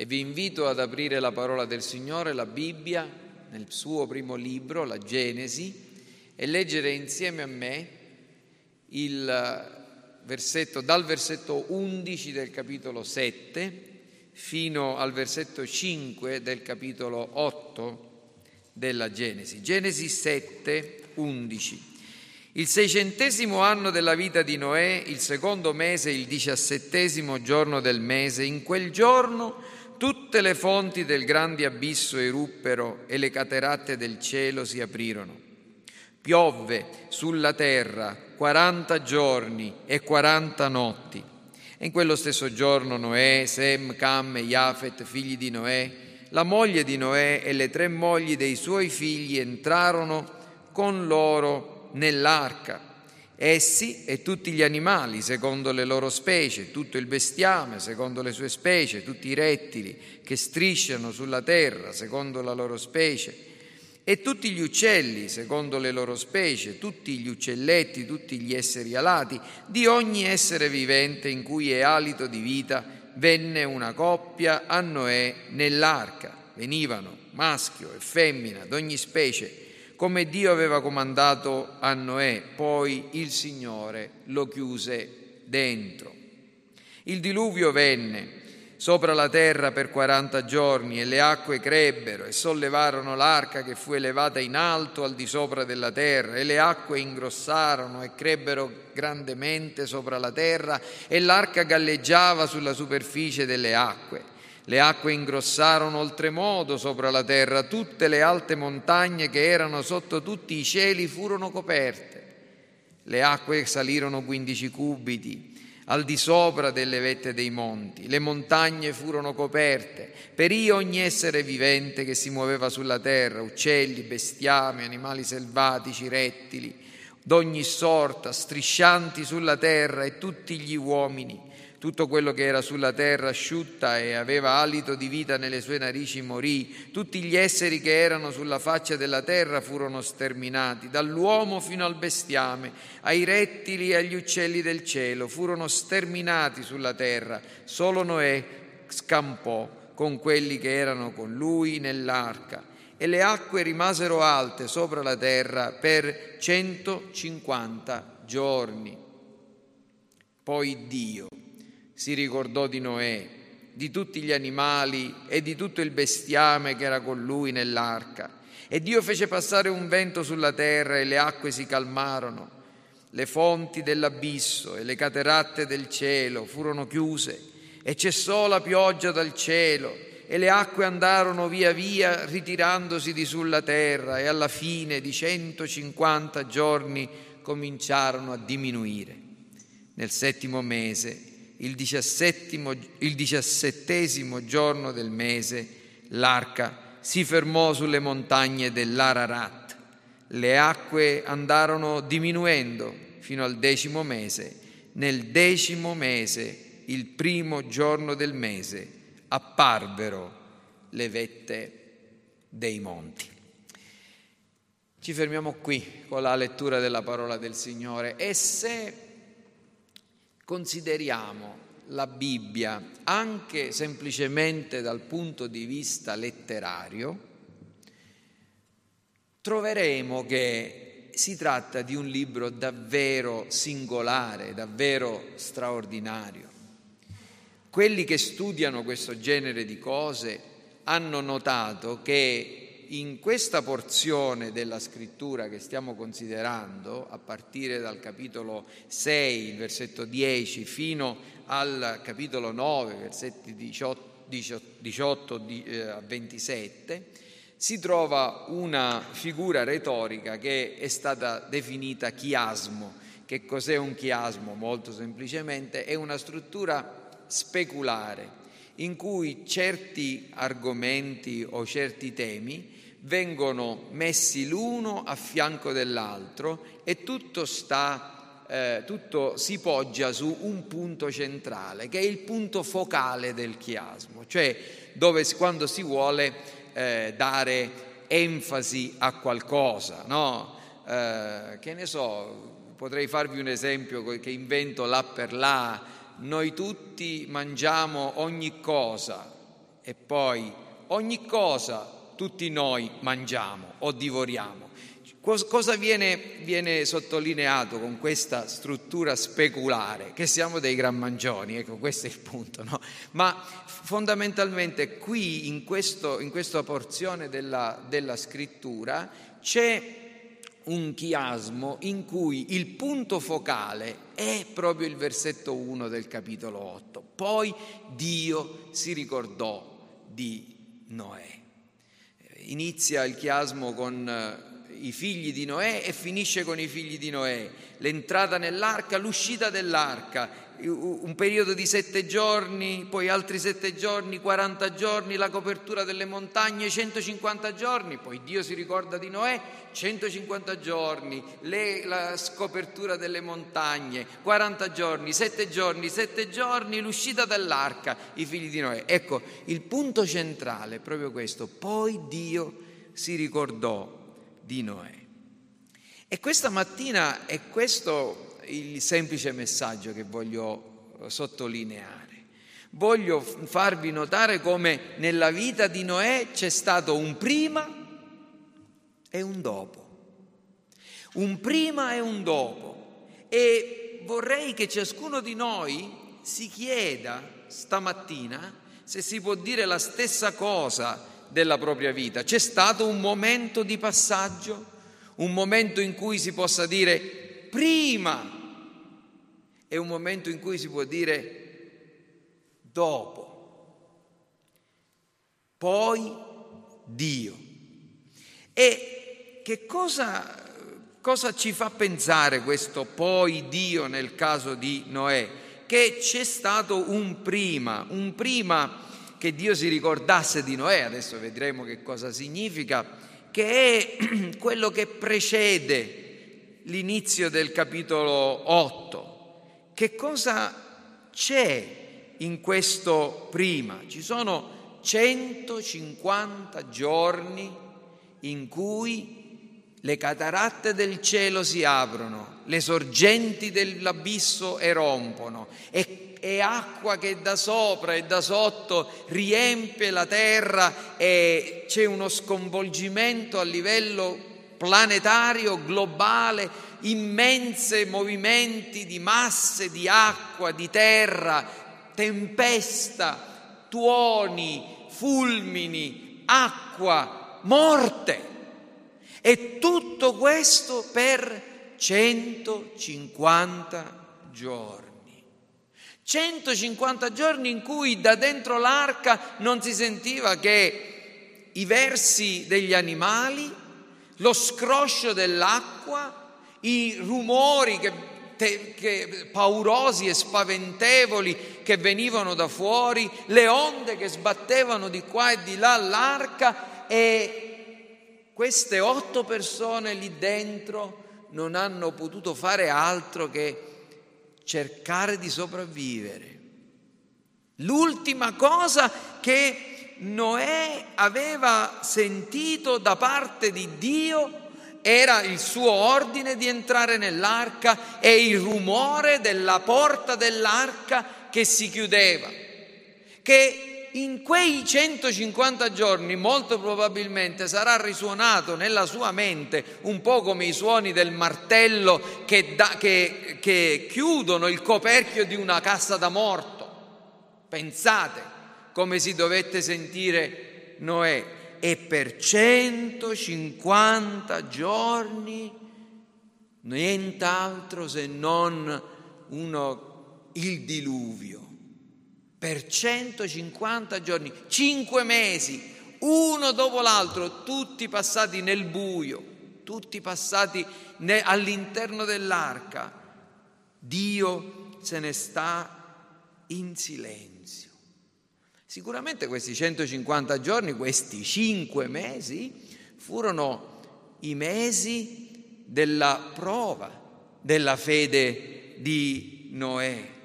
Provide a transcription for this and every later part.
e vi invito ad aprire la parola del Signore, la Bibbia, nel suo primo libro, la Genesi, e leggere insieme a me il versetto, dal versetto 11 del capitolo 7 fino al versetto 5 del capitolo 8 della Genesi. Genesi 7, 11. Il seicentesimo anno della vita di Noè, il secondo mese, il diciassettesimo giorno del mese, in quel giorno tutte le fonti del grande abisso eruppero e le cateratte del cielo si aprirono. Piovve sulla terra quaranta giorni e quaranta notti. E in quello stesso giorno Noè, Sem, Cam e Jafet, figli di Noè, la moglie di Noè e le tre mogli dei suoi figli entrarono con loro nell'arca. Essi e tutti gli animali secondo le loro specie, tutto il bestiame secondo le sue specie, tutti i rettili che strisciano sulla terra secondo la loro specie, e tutti gli uccelli secondo le loro specie, tutti gli uccelletti, tutti gli esseri alati, di ogni essere vivente in cui è alito di vita, venne una coppia a Noè nell'arca. Venivano maschio e femmina d'ogni specie come Dio aveva comandato a Noè, poi il Signore lo chiuse dentro. Il diluvio venne sopra la terra per quaranta giorni e le acque crebbero e sollevarono l'arca che fu elevata in alto al di sopra della terra e le acque ingrossarono e crebbero grandemente sopra la terra e l'arca galleggiava sulla superficie delle acque. Le acque ingrossarono oltremodo sopra la terra, tutte le alte montagne che erano sotto tutti i cieli furono coperte. Le acque salirono quindici cubiti al di sopra delle vette dei monti, le montagne furono coperte, perì ogni essere vivente che si muoveva sulla terra, uccelli, bestiame, animali selvatici, rettili, d'ogni sorta, striscianti sulla terra e tutti gli uomini tutto quello che era sulla terra asciutta e aveva alito di vita nelle sue narici morì. Tutti gli esseri che erano sulla faccia della terra furono sterminati, dall'uomo fino al bestiame, ai rettili e agli uccelli del cielo, furono sterminati sulla terra. Solo Noè scampò con quelli che erano con lui nell'arca e le acque rimasero alte sopra la terra per 150 giorni. Poi Dio si ricordò di Noè, di tutti gli animali e di tutto il bestiame che era con lui nell'arca. E Dio fece passare un vento sulla terra e le acque si calmarono. Le fonti dell'abisso e le cateratte del cielo furono chiuse e cessò la pioggia dal cielo e le acque andarono via via ritirandosi di sulla terra e alla fine di 150 giorni cominciarono a diminuire. Nel settimo mese il, il diciassettesimo giorno del mese, l'arca si fermò sulle montagne dell'Ararat. Le acque andarono diminuendo fino al decimo mese. Nel decimo mese, il primo giorno del mese, apparvero le vette dei monti. Ci fermiamo qui con la lettura della parola del Signore e se consideriamo la Bibbia anche semplicemente dal punto di vista letterario, troveremo che si tratta di un libro davvero singolare, davvero straordinario. Quelli che studiano questo genere di cose hanno notato che in questa porzione della scrittura che stiamo considerando, a partire dal capitolo 6, versetto 10, fino al capitolo 9, versetti 18, 18 a 27, si trova una figura retorica che è stata definita chiasmo. Che cos'è un chiasmo? Molto semplicemente è una struttura speculare in cui certi argomenti o certi temi vengono messi l'uno a fianco dell'altro e tutto sta eh, tutto si poggia su un punto centrale, che è il punto focale del chiasmo, cioè dove quando si vuole eh, dare enfasi a qualcosa, no? eh, che ne so, potrei farvi un esempio che invento là per là, noi tutti mangiamo ogni cosa, e poi ogni cosa tutti noi mangiamo o divoriamo. Cosa viene, viene, sottolineato con questa struttura speculare? Che siamo dei gran mangioni, ecco questo è il punto, no? Ma fondamentalmente qui in, questo, in questa porzione della, della scrittura c'è un chiasmo in cui il punto focale è proprio il versetto 1 del capitolo 8. Poi Dio si ricordò di Noè. Inizia il chiasmo con i figli di Noè e finisce con i figli di Noè, l'entrata nell'arca, l'uscita dell'arca, un periodo di sette giorni, poi altri sette giorni, 40 giorni, la copertura delle montagne, 150 giorni, poi Dio si ricorda di Noè, 150 giorni, le, la scopertura delle montagne, 40 giorni, sette giorni, sette giorni, l'uscita dall'arca, i figli di Noè. Ecco, il punto centrale è proprio questo, poi Dio si ricordò di Noè. E questa mattina è questo il semplice messaggio che voglio eh, sottolineare. Voglio farvi notare come nella vita di Noè c'è stato un prima e un dopo. Un prima e un dopo. E vorrei che ciascuno di noi si chieda stamattina se si può dire la stessa cosa della propria vita. C'è stato un momento di passaggio, un momento in cui si possa dire prima e un momento in cui si può dire dopo. Poi Dio. E che cosa, cosa ci fa pensare questo poi Dio nel caso di Noè? Che c'è stato un prima, un prima che Dio si ricordasse di Noè, adesso vedremo che cosa significa, che è quello che precede l'inizio del capitolo 8. Che cosa c'è in questo prima? Ci sono 150 giorni in cui le cataratte del cielo si aprono, le sorgenti dell'abisso erompono e è acqua che da sopra e da sotto riempie la terra e c'è uno sconvolgimento a livello planetario, globale, immense movimenti di masse di acqua, di terra, tempesta, tuoni, fulmini, acqua, morte. E tutto questo per 150 giorni. 150 giorni in cui da dentro l'arca non si sentiva che i versi degli animali, lo scroscio dell'acqua, i rumori che, te, che, paurosi e spaventevoli che venivano da fuori, le onde che sbattevano di qua e di là l'arca e queste otto persone lì dentro non hanno potuto fare altro che cercare di sopravvivere. L'ultima cosa che Noè aveva sentito da parte di Dio era il suo ordine di entrare nell'arca e il rumore della porta dell'arca che si chiudeva, che in quei 150 giorni molto probabilmente sarà risuonato nella sua mente un po' come i suoni del martello che, da, che, che chiudono il coperchio di una cassa da morto. Pensate come si dovette sentire Noè e per 150 giorni nient'altro se non uno, il diluvio per 150 giorni, 5 mesi, uno dopo l'altro, tutti passati nel buio, tutti passati all'interno dell'arca. Dio se ne sta in silenzio. Sicuramente questi 150 giorni, questi 5 mesi, furono i mesi della prova della fede di Noè.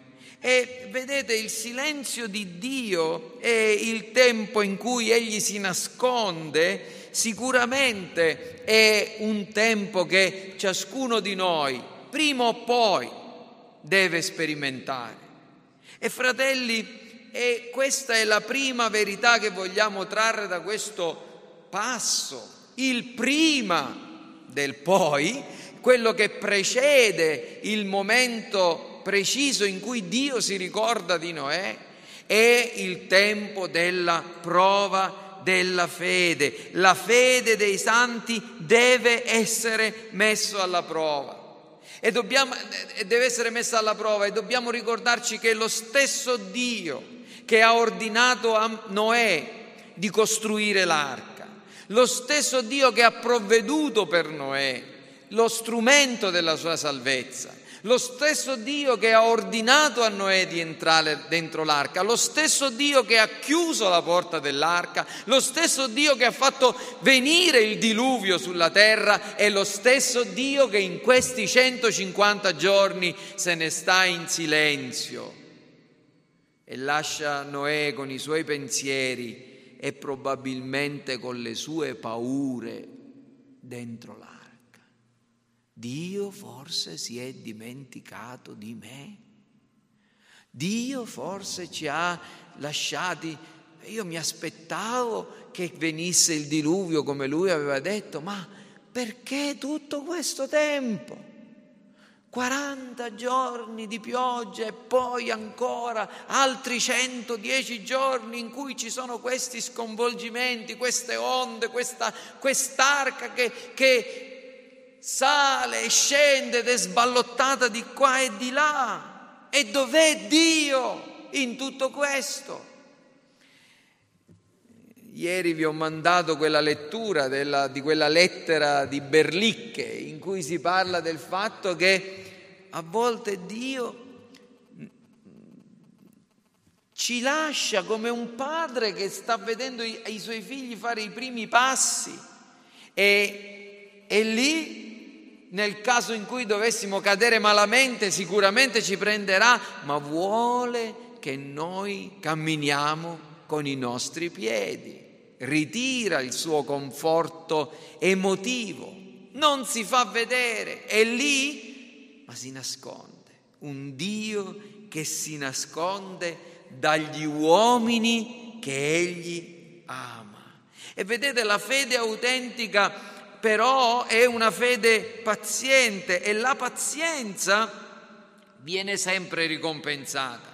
E vedete, il silenzio di Dio e il tempo in cui Egli si nasconde sicuramente è un tempo che ciascuno di noi, prima o poi, deve sperimentare. E fratelli, E questa è la prima verità che vogliamo trarre da questo passo, il prima del poi, quello che precede il momento preciso in cui Dio si ricorda di Noè, è il tempo della prova della fede. La fede dei santi deve essere messa alla prova. E dobbiamo, deve essere messa alla prova e dobbiamo ricordarci che lo stesso Dio che ha ordinato a Noè di costruire l'arca, lo stesso Dio che ha provveduto per Noè lo strumento della sua salvezza, lo stesso Dio che ha ordinato a Noè di entrare dentro l'arca, lo stesso Dio che ha chiuso la porta dell'arca, lo stesso Dio che ha fatto venire il diluvio sulla terra è lo stesso Dio che in questi 150 giorni se ne sta in silenzio e lascia Noè con i suoi pensieri e probabilmente con le sue paure dentro l'arca. Dio forse si è dimenticato di me? Dio forse ci ha lasciati, io mi aspettavo che venisse il diluvio come lui aveva detto, ma perché tutto questo tempo? 40 giorni di pioggia e poi ancora altri 110 giorni in cui ci sono questi sconvolgimenti, queste onde, questa, quest'arca che, che sale e scende ed è sballottata di qua e di là. E dov'è Dio in tutto questo? Ieri vi ho mandato quella lettura della, di quella lettera di Berlicche in cui si parla del fatto che a volte Dio ci lascia come un padre che sta vedendo i, i suoi figli fare i primi passi e, e lì nel caso in cui dovessimo cadere malamente sicuramente ci prenderà, ma vuole che noi camminiamo con i nostri piedi. Ritira il suo conforto emotivo, non si fa vedere, è lì, ma si nasconde. Un Dio che si nasconde dagli uomini che egli ama. E vedete la fede autentica però è una fede paziente e la pazienza viene sempre ricompensata,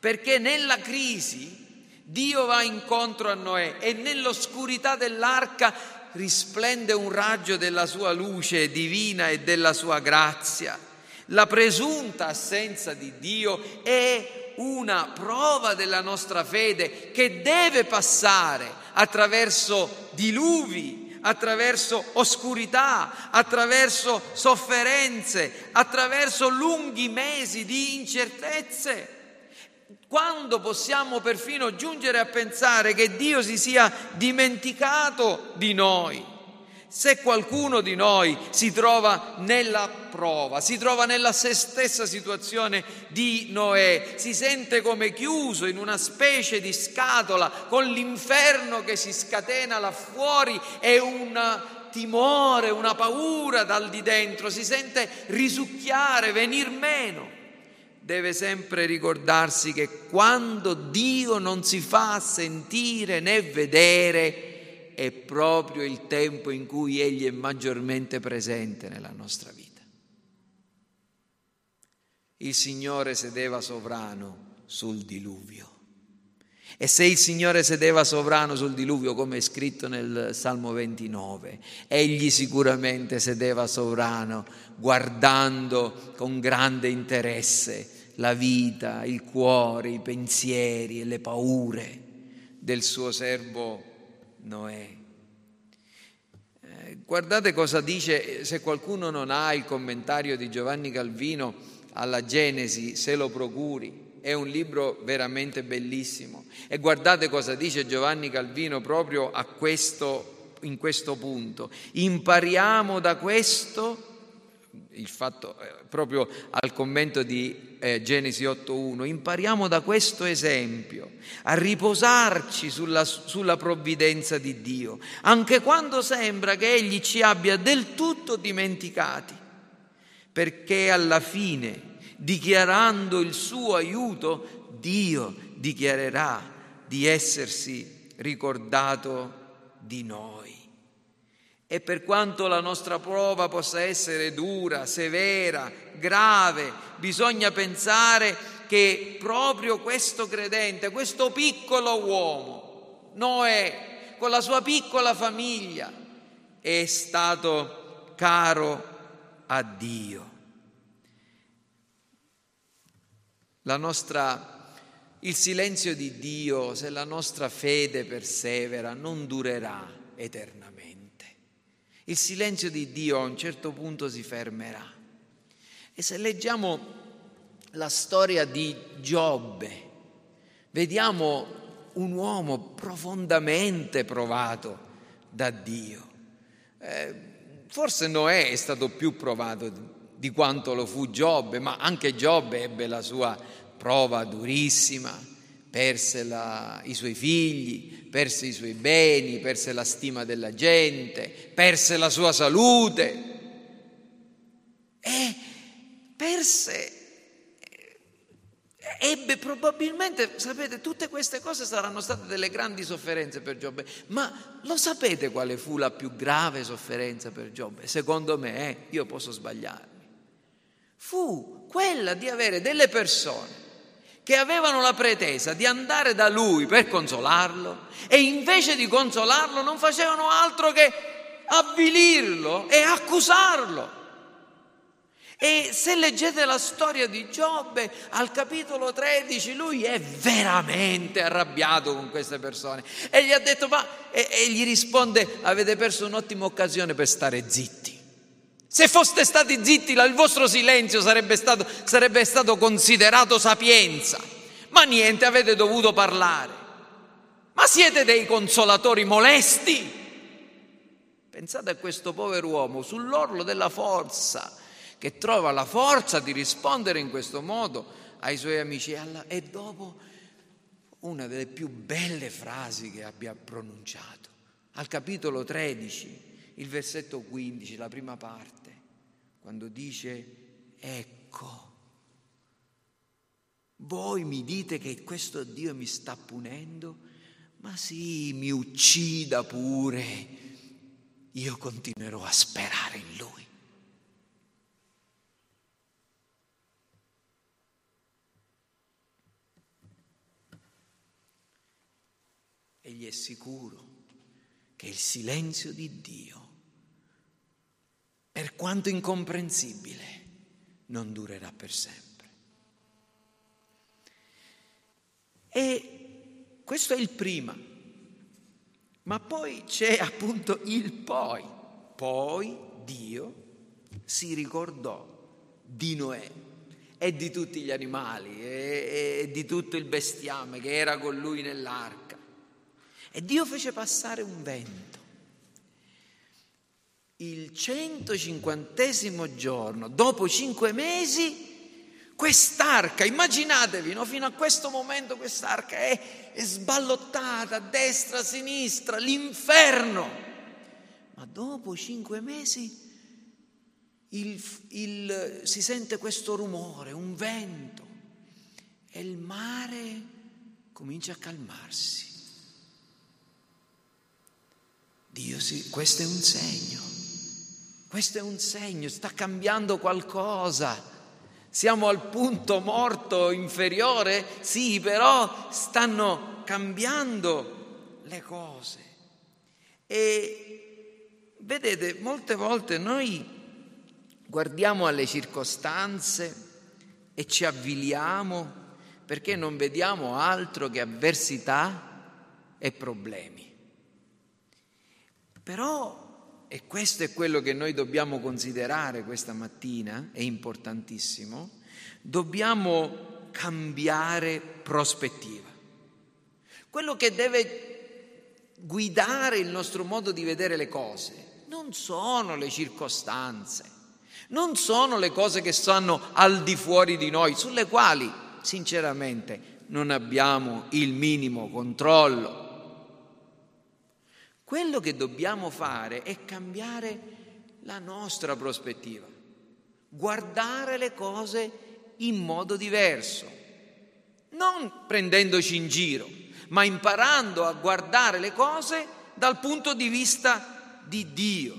perché nella crisi Dio va incontro a Noè e nell'oscurità dell'arca risplende un raggio della sua luce divina e della sua grazia. La presunta assenza di Dio è una prova della nostra fede che deve passare attraverso diluvi, attraverso oscurità, attraverso sofferenze, attraverso lunghi mesi di incertezze. Quando possiamo perfino giungere a pensare che Dio si sia dimenticato di noi? Se qualcuno di noi si trova nella prova, si trova nella stessa situazione di Noè, si sente come chiuso in una specie di scatola con l'inferno che si scatena là fuori e un timore, una paura dal di dentro, si sente risucchiare, venir meno. Deve sempre ricordarsi che quando Dio non si fa sentire né vedere, è proprio il tempo in cui Egli è maggiormente presente nella nostra vita. Il Signore sedeva sovrano sul diluvio. E se il Signore sedeva sovrano sul diluvio, come è scritto nel Salmo 29, egli sicuramente sedeva sovrano, guardando con grande interesse la vita, il cuore, i pensieri e le paure del suo servo Noè. Eh, guardate cosa dice, se qualcuno non ha il commentario di Giovanni Calvino alla Genesi, se lo procuri. È un libro veramente bellissimo. E guardate cosa dice Giovanni Calvino proprio questo, in questo punto. Impariamo da questo il fatto eh, proprio al commento di eh, Genesi 8.1, impariamo da questo esempio a riposarci sulla, sulla provvidenza di Dio, anche quando sembra che Egli ci abbia del tutto dimenticati, perché alla fine, dichiarando il suo aiuto, Dio dichiarerà di essersi ricordato di noi. E per quanto la nostra prova possa essere dura, severa, grave, bisogna pensare che proprio questo credente, questo piccolo uomo, Noè, con la sua piccola famiglia, è stato caro a Dio. Nostra, il silenzio di Dio, se la nostra fede persevera, non durerà eternamente. Il silenzio di Dio a un certo punto si fermerà. E se leggiamo la storia di Giobbe, vediamo un uomo profondamente provato da Dio. Eh, forse Noè è stato più provato di quanto lo fu Giobbe, ma anche Giobbe ebbe la sua prova durissima, perse la, i suoi figli, perse i suoi beni, perse la stima della gente, perse la sua salute e perse ebbe probabilmente, sapete, tutte queste cose saranno state delle grandi sofferenze per Giobbe, ma lo sapete quale fu la più grave sofferenza per Giobbe? Secondo me, eh, io posso sbagliarmi, fu quella di avere delle persone che avevano la pretesa di andare da lui per consolarlo e invece di consolarlo non facevano altro che avvilirlo e accusarlo. E se leggete la storia di Giobbe al capitolo 13, lui è veramente arrabbiato con queste persone e gli ha detto, ma, e, e gli risponde, avete perso un'ottima occasione per stare zitti. Se foste stati zitti, il vostro silenzio sarebbe stato, sarebbe stato considerato sapienza. Ma niente, avete dovuto parlare. Ma siete dei consolatori molesti? Pensate a questo povero uomo sull'orlo della forza, che trova la forza di rispondere in questo modo ai suoi amici e dopo una delle più belle frasi che abbia pronunciato. Al capitolo 13, il versetto 15, la prima parte, quando dice, ecco, voi mi dite che questo Dio mi sta punendo, ma sì, mi uccida pure, io continuerò a sperare in Lui. Egli è sicuro che il silenzio di Dio per quanto incomprensibile, non durerà per sempre. E questo è il prima, ma poi c'è appunto il poi. Poi Dio si ricordò di Noè e di tutti gli animali e, di tutto il bestiame che era con lui nell'arca. E Dio fece passare un vento il 150 giorno, dopo cinque mesi, quest'arca, immaginatevi, no? fino a questo momento quest'arca è, è sballottata destra, sinistra, l'inferno. Ma dopo cinque mesi il, il, si sente questo rumore, un vento, e il mare comincia a calmarsi. Dio si, questo è un segno. Questo è un segno, sta cambiando qualcosa. Siamo al punto morto inferiore? Sì, però stanno cambiando le cose. E vedete, molte volte noi guardiamo alle circostanze e ci avviliamo perché non vediamo altro che avversità e problemi. Però e questo è quello che noi dobbiamo considerare questa mattina, è importantissimo, dobbiamo cambiare prospettiva. Quello che deve guidare il nostro modo di vedere le cose non sono le circostanze, non sono le cose che stanno al di fuori di noi, sulle quali sinceramente non abbiamo il minimo controllo. Quello che dobbiamo fare è cambiare la nostra prospettiva, guardare le cose in modo diverso. non prendendoci in giro, ma imparando a guardare le cose dal punto di vista di Dio.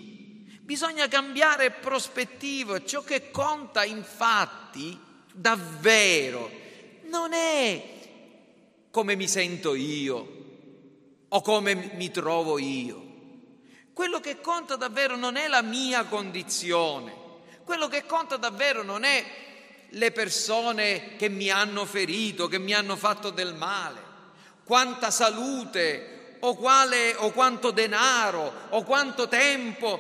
Bisogna cambiare prospettiva, ciò che conta infatti davvero non è come mi sento io o come mi trovo io. Quello che conta davvero non è la mia condizione, quello che conta davvero non è le persone che mi hanno ferito, che mi hanno fatto del male, quanta salute o, quale, o quanto denaro o quanto tempo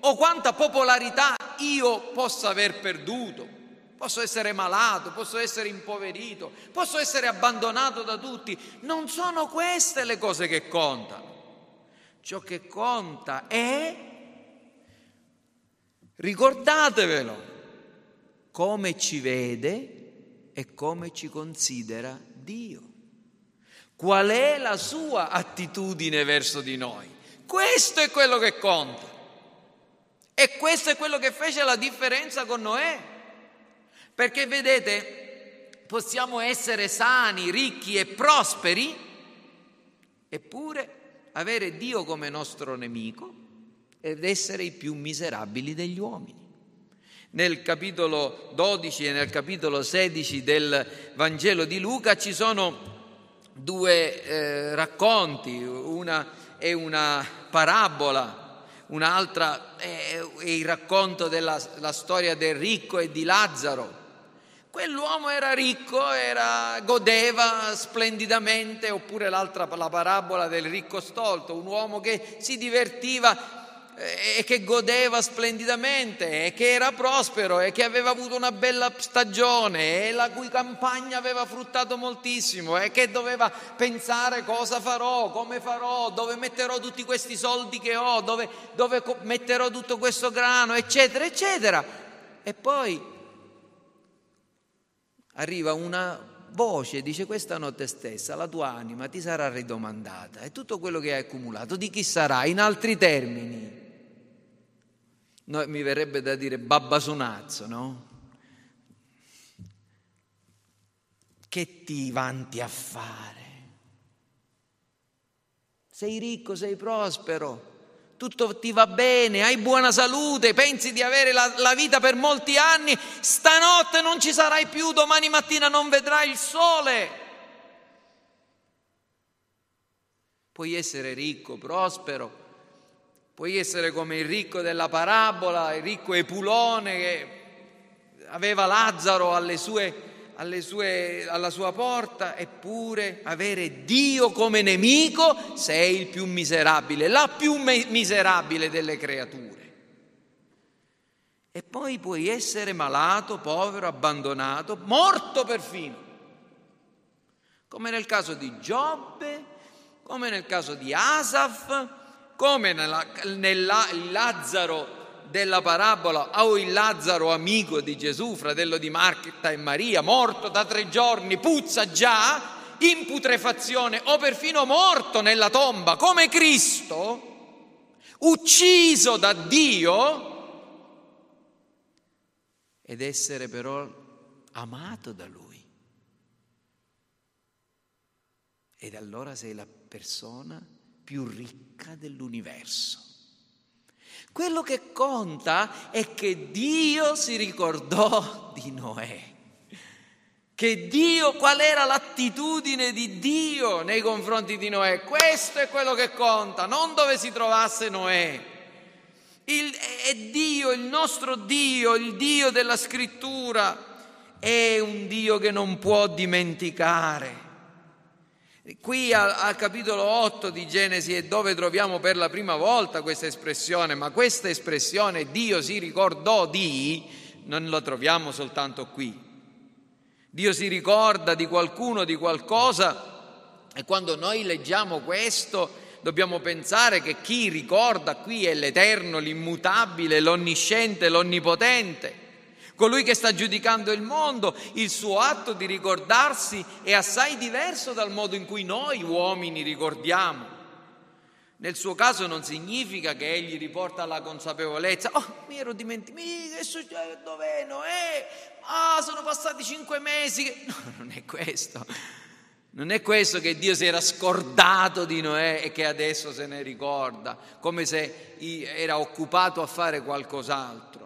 o quanta popolarità io possa aver perduto. Posso essere malato, posso essere impoverito, posso essere abbandonato da tutti. Non sono queste le cose che contano. Ciò che conta è, ricordatevelo, come ci vede e come ci considera Dio. Qual è la sua attitudine verso di noi? Questo è quello che conta. E questo è quello che fece la differenza con Noè. Perché vedete, possiamo essere sani, ricchi e prosperi, eppure avere Dio come nostro nemico ed essere i più miserabili degli uomini. Nel capitolo 12 e nel capitolo 16 del Vangelo di Luca ci sono due eh, racconti, una è una parabola un'altra è, il racconto della storia del ricco e di Lazzaro. Quell'uomo era ricco, era, godeva splendidamente, oppure l'altra, la parabola del ricco stolto, un uomo che si divertiva eh, e che godeva splendidamente e che era prospero e che aveva avuto una bella stagione e la cui campagna aveva fruttato moltissimo e che doveva pensare cosa farò, come farò, dove metterò tutti questi soldi che ho, dove, dove metterò tutto questo grano, eccetera, eccetera. E poi arriva una voce, dice questa notte stessa la tua anima ti sarà ridomandata e tutto quello che hai accumulato di chi sarà? In altri termini, no, mi verrebbe da dire babbasonazzo, no? Che ti vanti a fare? Sei ricco, sei prospero, tutto ti va bene, hai buona salute, pensi di avere la, la, vita per molti anni, stanotte non ci sarai più, domani mattina non vedrai il sole. Puoi essere ricco, prospero, puoi essere come il ricco della parabola, il ricco Epulone che aveva Lazzaro alle sue sue, alla sua porta, eppure avere Dio come nemico sei il più miserabile, la più me- miserabile delle creature. E poi puoi essere malato, povero, abbandonato, morto perfino, come nel caso di Giobbe, come nel caso di Asaf, come nella, nella Lazzaro della parabola o il Lazzaro amico di Gesù, fratello di Marta e Maria, morto da tre giorni, puzza già, in putrefazione o perfino morto nella tomba come Cristo, ucciso da Dio ed essere però amato da Lui. Ed allora sei la persona più ricca dell'universo. Quello che conta è che Dio si ricordò di Noè. Che Dio, qual era l'attitudine di Dio nei confronti di Noè? Questo è quello che conta, non dove si trovasse Noè. Il, è Dio, il nostro Dio, il Dio della scrittura, è un Dio che non può dimenticare. Qui al, al, capitolo 8 di Genesi è dove troviamo per la prima volta questa espressione, ma questa espressione Dio si ricordò di non la troviamo soltanto qui. Dio si ricorda di qualcuno, di qualcosa e quando noi leggiamo questo dobbiamo pensare che chi ricorda qui è l'Eterno, l'immutabile, l'onnisciente, l'onnipotente colui che sta giudicando il mondo, il suo atto di ricordarsi è assai diverso dal modo in cui noi uomini ricordiamo. Nel suo caso non significa che egli riporta alla consapevolezza, oh, mi ero dimenticato, dov'è Noè? Ah, sono passati cinque mesi. No, non è questo. Non è questo che Dio si era scordato di Noè e che adesso se ne ricorda, come se era occupato a fare qualcos'altro.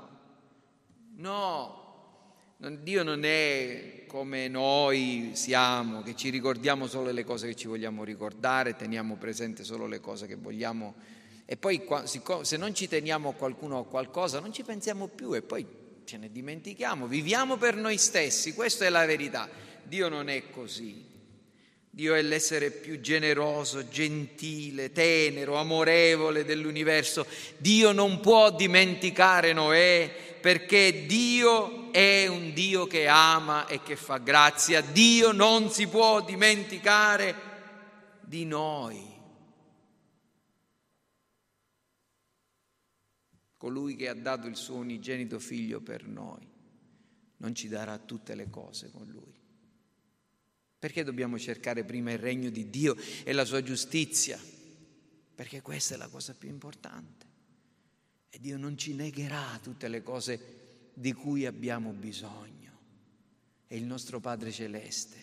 No, Dio non è come noi siamo, che ci ricordiamo solo le cose che ci vogliamo ricordare, teniamo presente solo le cose che vogliamo e poi se non ci teniamo a qualcuno o a qualcosa non ci pensiamo più e poi ce ne dimentichiamo, viviamo per noi stessi, questa è la verità. Dio non è così. Dio è l'essere più generoso, gentile, tenero, amorevole dell'universo. Dio non può dimenticare Noè perché Dio è un Dio che ama e che fa grazia. Dio non si può dimenticare di noi. Colui che ha dato il suo unigenito figlio per noi non ci darà tutte le cose con lui. Perché dobbiamo cercare prima il regno di Dio e la sua giustizia? Perché questa è la cosa più importante. E Dio non ci negherà tutte le cose di cui abbiamo bisogno. È il nostro Padre Celeste.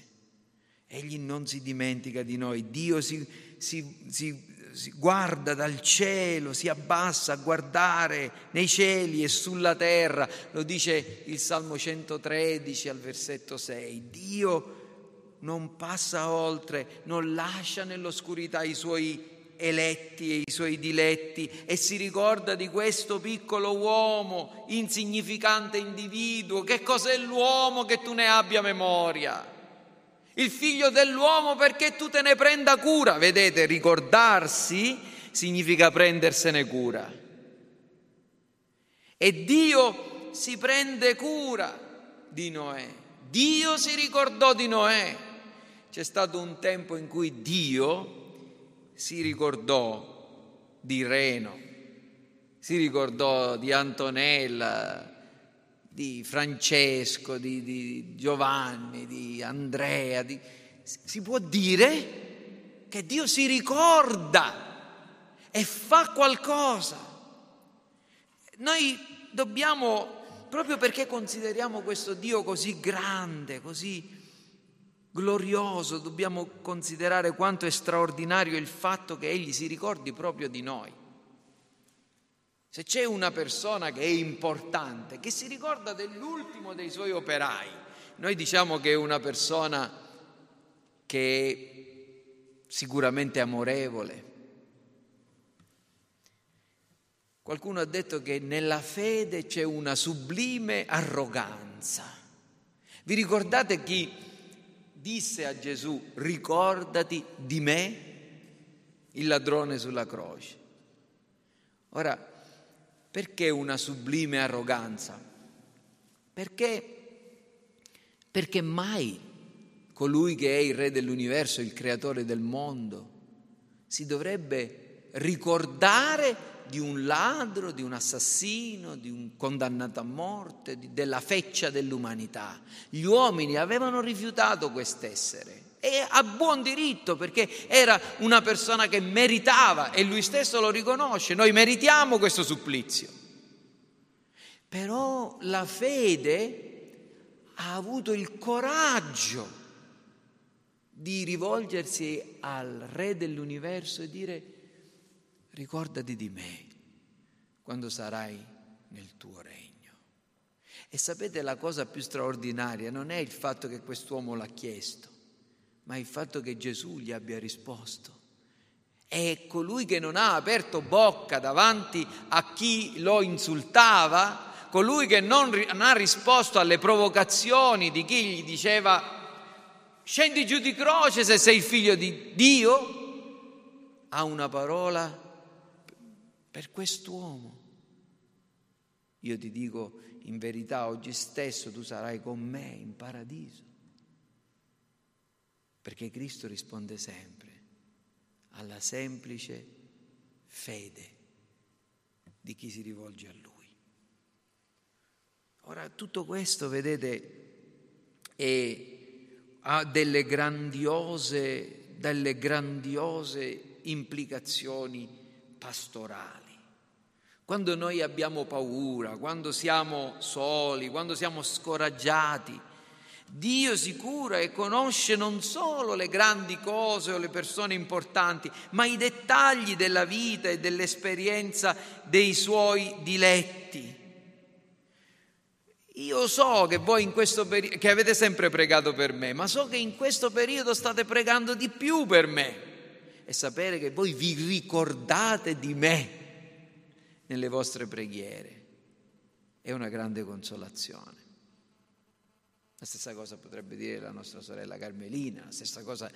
Egli non si dimentica di noi. Dio si, si, si, si guarda dal cielo, si abbassa a guardare nei cieli e sulla terra. Lo dice il Salmo 113 al versetto 6. Dio non passa oltre, non lascia nell'oscurità i suoi eletti e i suoi diletti e si ricorda di questo piccolo uomo, insignificante individuo. Che cos'è l'uomo che tu ne abbia memoria? Il figlio dell'uomo perché tu te ne prenda cura. Vedete, ricordarsi significa prendersene cura. E Dio si prende cura di Noè. Dio si ricordò di Noè. C'è stato un tempo in cui Dio si ricordò di Reno, si ricordò di Antonella, di Francesco, di, di Giovanni, di Andrea. Di... Si può dire che Dio si ricorda e fa qualcosa. Noi dobbiamo, proprio perché consideriamo questo Dio così grande, così glorioso, dobbiamo considerare quanto è straordinario il fatto che Egli si ricordi proprio di noi. Se c'è una persona che è importante, che si ricorda dell'ultimo dei suoi operai, noi diciamo che è una persona che è sicuramente amorevole. Qualcuno ha detto che nella fede c'è una sublime arroganza. Vi ricordate chi disse a Gesù, ricordati di me, il ladrone sulla croce. Ora, perché una sublime arroganza? Perché, perché mai colui che è il re dell'universo, il creatore del mondo, si dovrebbe ricordare di un ladro, di un assassino, di un condannato a morte, di, della feccia dell'umanità. Gli uomini avevano rifiutato quest'essere e a buon diritto perché era una persona che meritava e lui stesso lo riconosce, noi meritiamo questo supplizio. Però la fede ha avuto il coraggio di rivolgersi al Re dell'universo e dire ricordati di me quando sarai nel tuo regno. E sapete la cosa più straordinaria non è il fatto che quest'uomo l'ha chiesto, ma il fatto che Gesù gli abbia risposto. È colui che non ha aperto bocca davanti a chi lo insultava, colui che non, ha risposto alle provocazioni di chi gli diceva scendi giù di croce se sei figlio di Dio, ha una parola per quest'uomo. Io ti dico in verità, oggi stesso tu sarai con me in paradiso. Perché Cristo risponde sempre alla semplice fede di chi si rivolge a Lui. Ora, tutto questo, vedete, è, ha delle grandiose dalle grandiose implicazioni pastorali. Quando noi abbiamo paura, quando siamo soli, quando siamo scoraggiati, Dio si cura e conosce non solo le grandi cose o le persone importanti, ma i dettagli della vita e dell'esperienza dei suoi diletti. Io so che voi in questo periodo, che avete sempre pregato per me, ma so che in questo periodo state pregando di più per me. E sapere che voi vi ricordate di me nelle vostre preghiere è una grande consolazione. La stessa cosa potrebbe dire la nostra sorella Carmelina, la stessa cosa.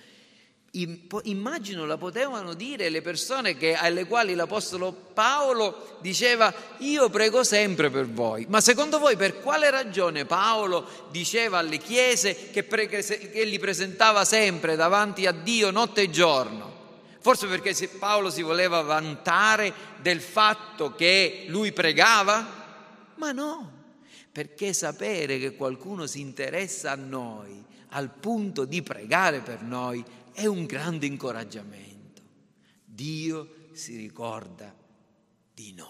Immagino la potevano dire le persone che, alle quali l'Apostolo Paolo diceva io prego sempre per voi. Ma secondo voi per quale ragione Paolo diceva alle chiese che, pre- che li presentava sempre davanti a Dio notte e giorno? Forse perché Paolo si voleva vantare del fatto che lui pregava? Ma no, perché sapere che qualcuno si interessa a noi al punto di pregare per noi è un grande incoraggiamento. Dio si ricorda di noi.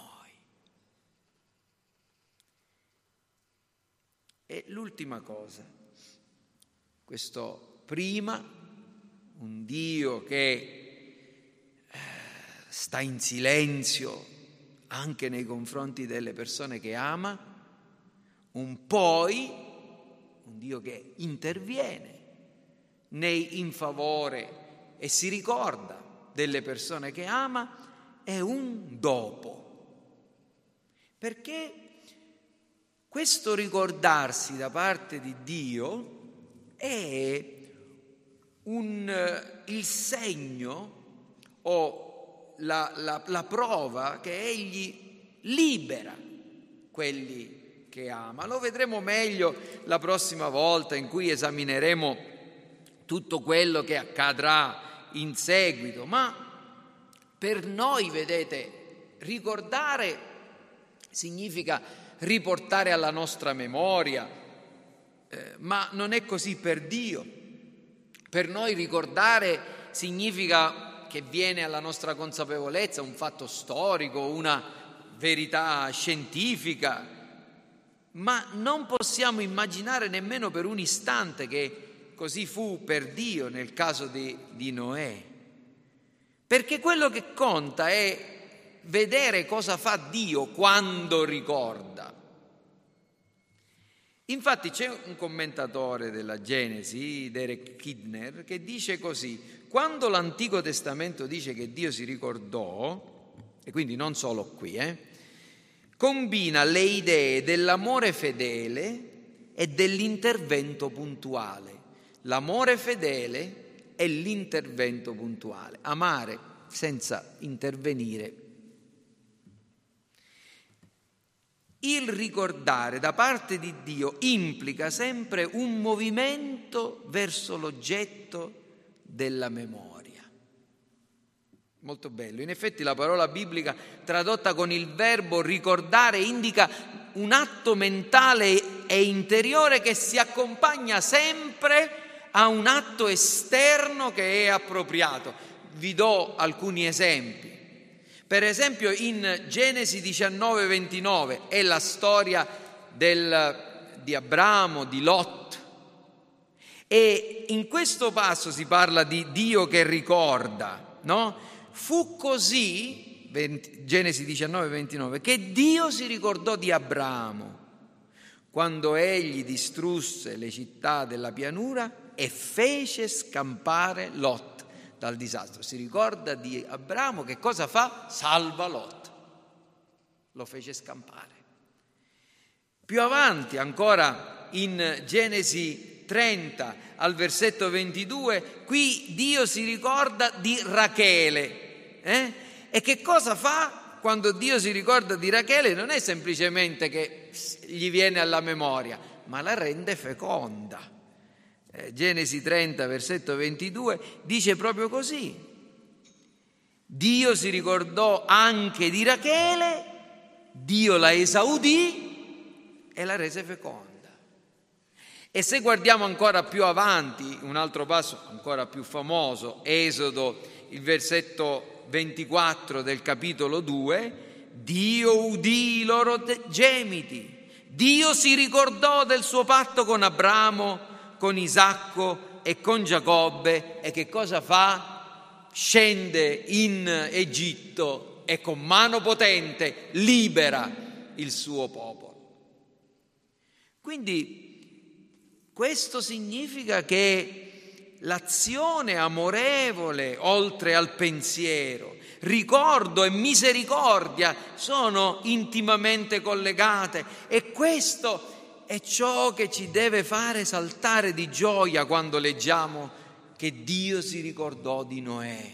E l'ultima cosa, questo prima, un Dio che sta in silenzio anche nei confronti delle persone che ama, un poi, un Dio che interviene nei, in favore e si ricorda delle persone che ama, è un dopo. Perché questo ricordarsi da parte di Dio è un, il segno o la, la, la prova che Egli libera quelli che ama. Lo vedremo meglio la prossima volta in cui esamineremo tutto quello che accadrà in seguito, ma per noi, vedete, ricordare significa riportare alla nostra memoria, eh, ma non è così per Dio. Per noi ricordare significa che viene alla nostra consapevolezza un fatto storico, una verità scientifica, ma non possiamo immaginare nemmeno per un istante che così fu per Dio nel caso di, di Noè. Perché quello che conta è vedere cosa fa Dio quando ricorda. Infatti c'è un commentatore della Genesi, Derek Kidner, che dice così, quando l'Antico Testamento dice che Dio si ricordò, e quindi non solo qui, eh, combina le idee dell'amore fedele e dell'intervento puntuale. L'amore fedele e l'intervento puntuale. Amare senza intervenire. Il ricordare da parte di Dio implica sempre un movimento verso l'oggetto della memoria. Molto bello. In effetti la parola biblica tradotta con il verbo ricordare indica un atto mentale e interiore che si accompagna sempre a un atto esterno che è appropriato. Vi do alcuni esempi. Per esempio in Genesi 19, 29 è la storia del, di Abramo, di Lot. E in questo passo si parla di Dio che ricorda, no? Fu così, Genesi 19, 29, che Dio si ricordò di Abramo quando egli distrusse le città della pianura e fece scampare Lot dal disastro. Si ricorda di Abramo che cosa fa? Salva Lot. Lo fece scampare. Più avanti, ancora in Genesi 30 al versetto 22, qui Dio si ricorda di Rachele eh? E che cosa fa quando Dio si ricorda di Rachele? Non è semplicemente che gli viene alla memoria, ma la rende feconda. Eh, Genesi 30, versetto 22, dice proprio così. Dio si ricordò anche di Rachele, Dio la esaudì e la rese feconda. E se guardiamo ancora più avanti, un altro passo ancora più famoso, Esodo, il versetto 24 del capitolo 2, Dio udì i loro gemiti, Dio si ricordò del suo patto con Abramo, con Isacco e con Giacobbe e che cosa fa? Scende in Egitto e con mano potente libera il suo popolo. Quindi questo significa che l'azione amorevole, oltre al pensiero, ricordo e misericordia sono intimamente collegate e questo è ciò che ci deve fare saltare di gioia quando leggiamo che Dio si ricordò di Noè,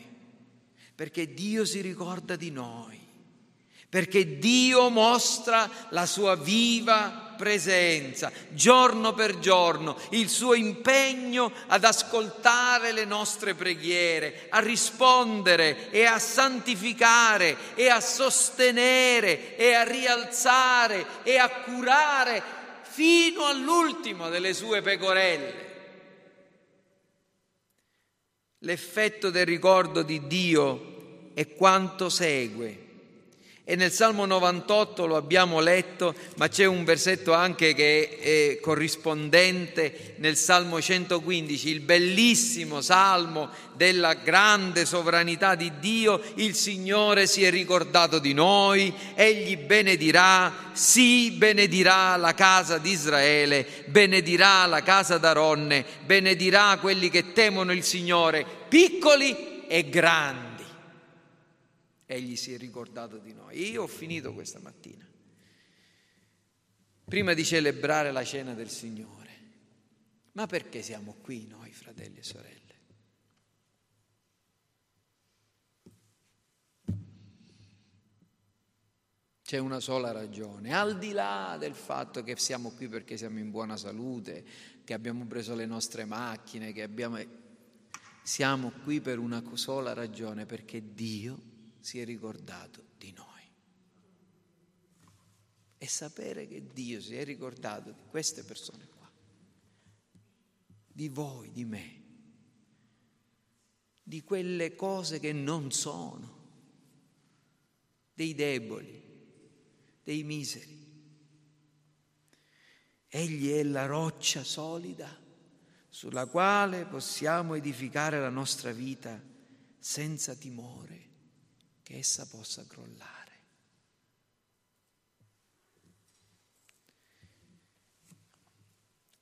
perché Dio si ricorda di noi perché Dio mostra la sua viva presenza, giorno per giorno, il suo impegno ad ascoltare le nostre preghiere, a rispondere e a santificare e a sostenere e a rialzare e a curare fino all'ultimo delle sue pecorelle. L'effetto del ricordo di Dio è quanto segue e nel Salmo 98 lo abbiamo letto, ma c'è un versetto anche che è corrispondente nel Salmo 115, il bellissimo Salmo della grande sovranità di Dio. Il Signore si è ricordato di noi, Egli benedirà, sì, benedirà la casa di Israele, benedirà la casa d'Aronne, benedirà quelli che temono il Signore, piccoli e grandi egli si è ricordato di noi. Io ho finito questa mattina. Prima di celebrare la cena del Signore. Ma perché siamo qui noi, fratelli e sorelle? C'è una sola ragione, al di là del fatto che siamo qui perché siamo in buona salute, che abbiamo preso le nostre macchine, che abbiamo... Siamo qui per una sola ragione, perché Dio si è ricordato di noi. E sapere che Dio si è ricordato di queste persone qua, di voi, di me, di quelle cose che non sono, dei deboli, dei miseri. Egli è la roccia solida sulla quale possiamo edificare la nostra vita senza timore che essa possa crollare.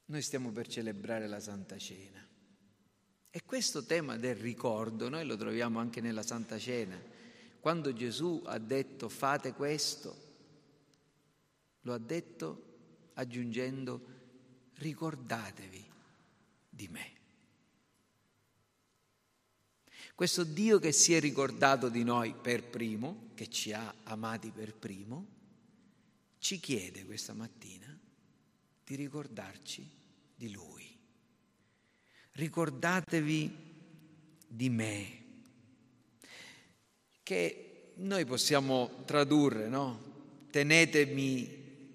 Noi stiamo per celebrare la Santa Cena e questo tema del ricordo noi lo troviamo anche nella Santa Cena. Quando Gesù ha detto fate questo, lo ha detto aggiungendo ricordatevi di me. Questo Dio che si è ricordato di noi per primo, che ci ha amati per primo, ci chiede questa mattina di ricordarci di Lui. Ricordatevi di me, che noi possiamo tradurre, no? Tenetemi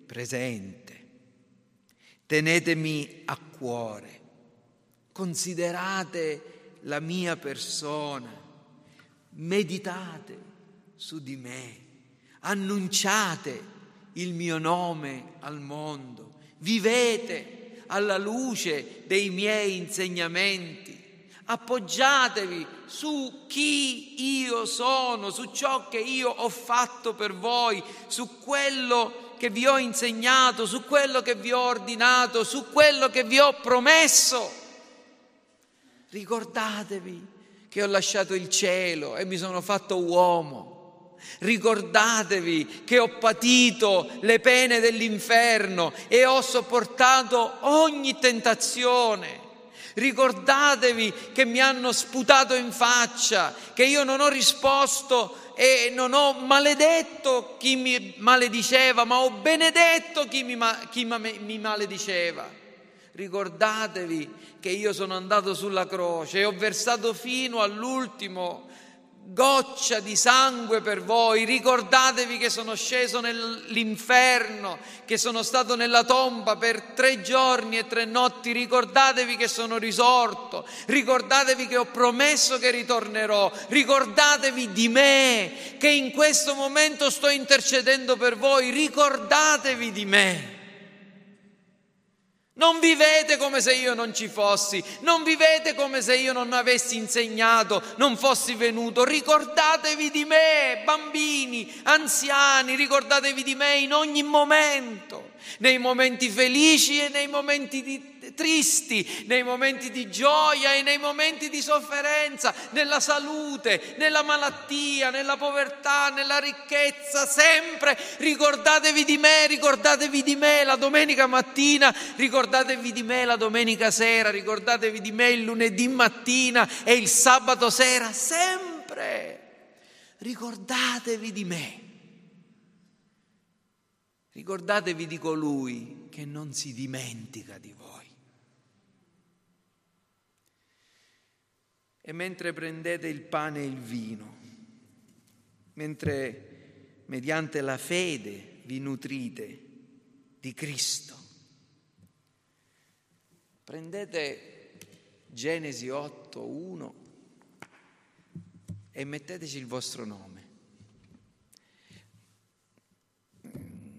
presente, tenetemi a cuore, considerate la mia persona, meditate su di me, annunciate il mio nome al mondo, vivete alla luce dei miei insegnamenti, appoggiatevi su chi io sono, su ciò che io ho fatto per voi, su quello che vi ho insegnato, su quello che vi ho ordinato, su quello che vi ho promesso. Ricordatevi che ho lasciato il cielo e mi sono fatto uomo. Ricordatevi che ho patito le pene dell'inferno e ho sopportato ogni tentazione. Ricordatevi che mi hanno sputato in faccia, che io non ho risposto e non ho maledetto chi mi malediceva, ma ho benedetto chi mi, chi mi malediceva. Ricordatevi che io sono andato sulla croce e ho versato fino all'ultimo goccia di sangue per voi. Ricordatevi che sono sceso nell'inferno, che sono stato nella tomba per tre giorni e tre notti. Ricordatevi che sono risorto. Ricordatevi che ho promesso che ritornerò. Ricordatevi di me, che in questo momento sto intercedendo per voi. Ricordatevi di me. Non vivete come se io non ci fossi, non vivete come se io non avessi insegnato, non fossi venuto. Ricordatevi di me, bambini, anziani, ricordatevi di me in ogni momento, nei momenti felici e nei momenti di tristi, nei momenti di gioia e nei momenti di sofferenza, nella salute, nella malattia, nella povertà, nella ricchezza, sempre ricordatevi di me, ricordatevi di me la domenica mattina, ricordatevi di me la domenica sera, ricordatevi di me il lunedì mattina e il sabato sera, sempre ricordatevi di me. Ricordatevi di colui che non si dimentica di voi. E mentre prendete il pane e il vino, mentre mediante la fede vi nutrite di Cristo, prendete Genesi 8, 1 e metteteci il vostro nome.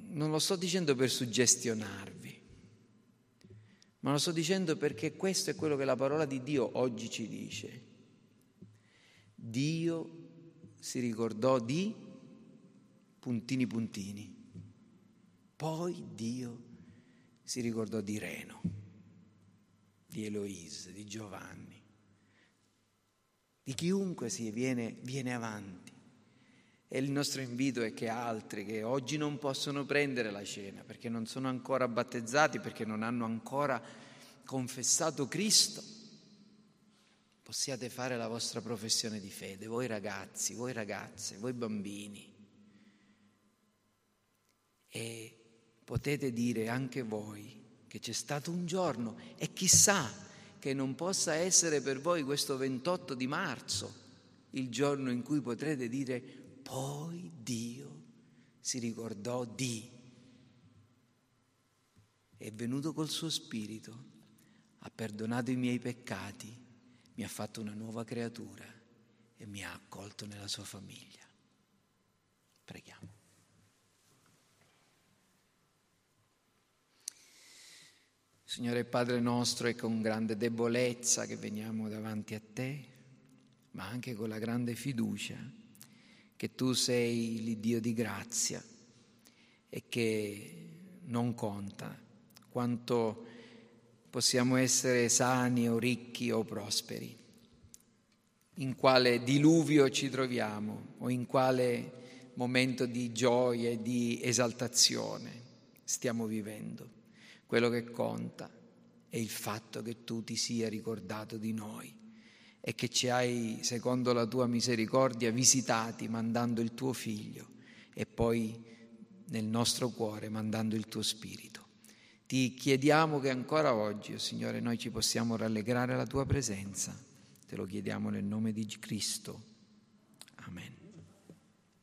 Non lo sto dicendo per suggestionarvi, ma lo sto dicendo perché questo è quello che la parola di Dio oggi ci dice. Dio si ricordò di puntini puntini. Poi Dio si ricordò di Reno, di Eloise, di Giovanni, di chiunque si viene, viene avanti. E il nostro invito è che altri che oggi non possono prendere la cena perché non sono ancora battezzati, perché non hanno ancora confessato Cristo, possiate fare la vostra professione di fede, voi ragazzi, voi ragazze, voi bambini. E potete dire anche voi che c'è stato un giorno e chissà che non possa essere per voi questo 28 di marzo il giorno in cui potrete dire poi Dio si ricordò di è venuto col suo spirito, ha perdonato i miei peccati mi ha fatto una nuova creatura e mi ha accolto nella sua famiglia. Preghiamo. Signore Padre nostro, è con grande debolezza che veniamo davanti a te, ma anche con la grande fiducia che tu sei l'Iddio di grazia e che non conta quanto possiamo essere sani o ricchi o prosperi, in quale diluvio ci troviamo o in quale momento di gioia e di esaltazione stiamo vivendo. Quello che conta è il fatto che tu ti sia ricordato di noi e che ci hai, secondo la tua misericordia, visitati mandando il tuo figlio e poi nel nostro cuore mandando il tuo spirito. Ti chiediamo che ancora oggi, oh Signore, noi ci possiamo rallegrare alla tua presenza. Te lo chiediamo nel nome di Cristo. Amen.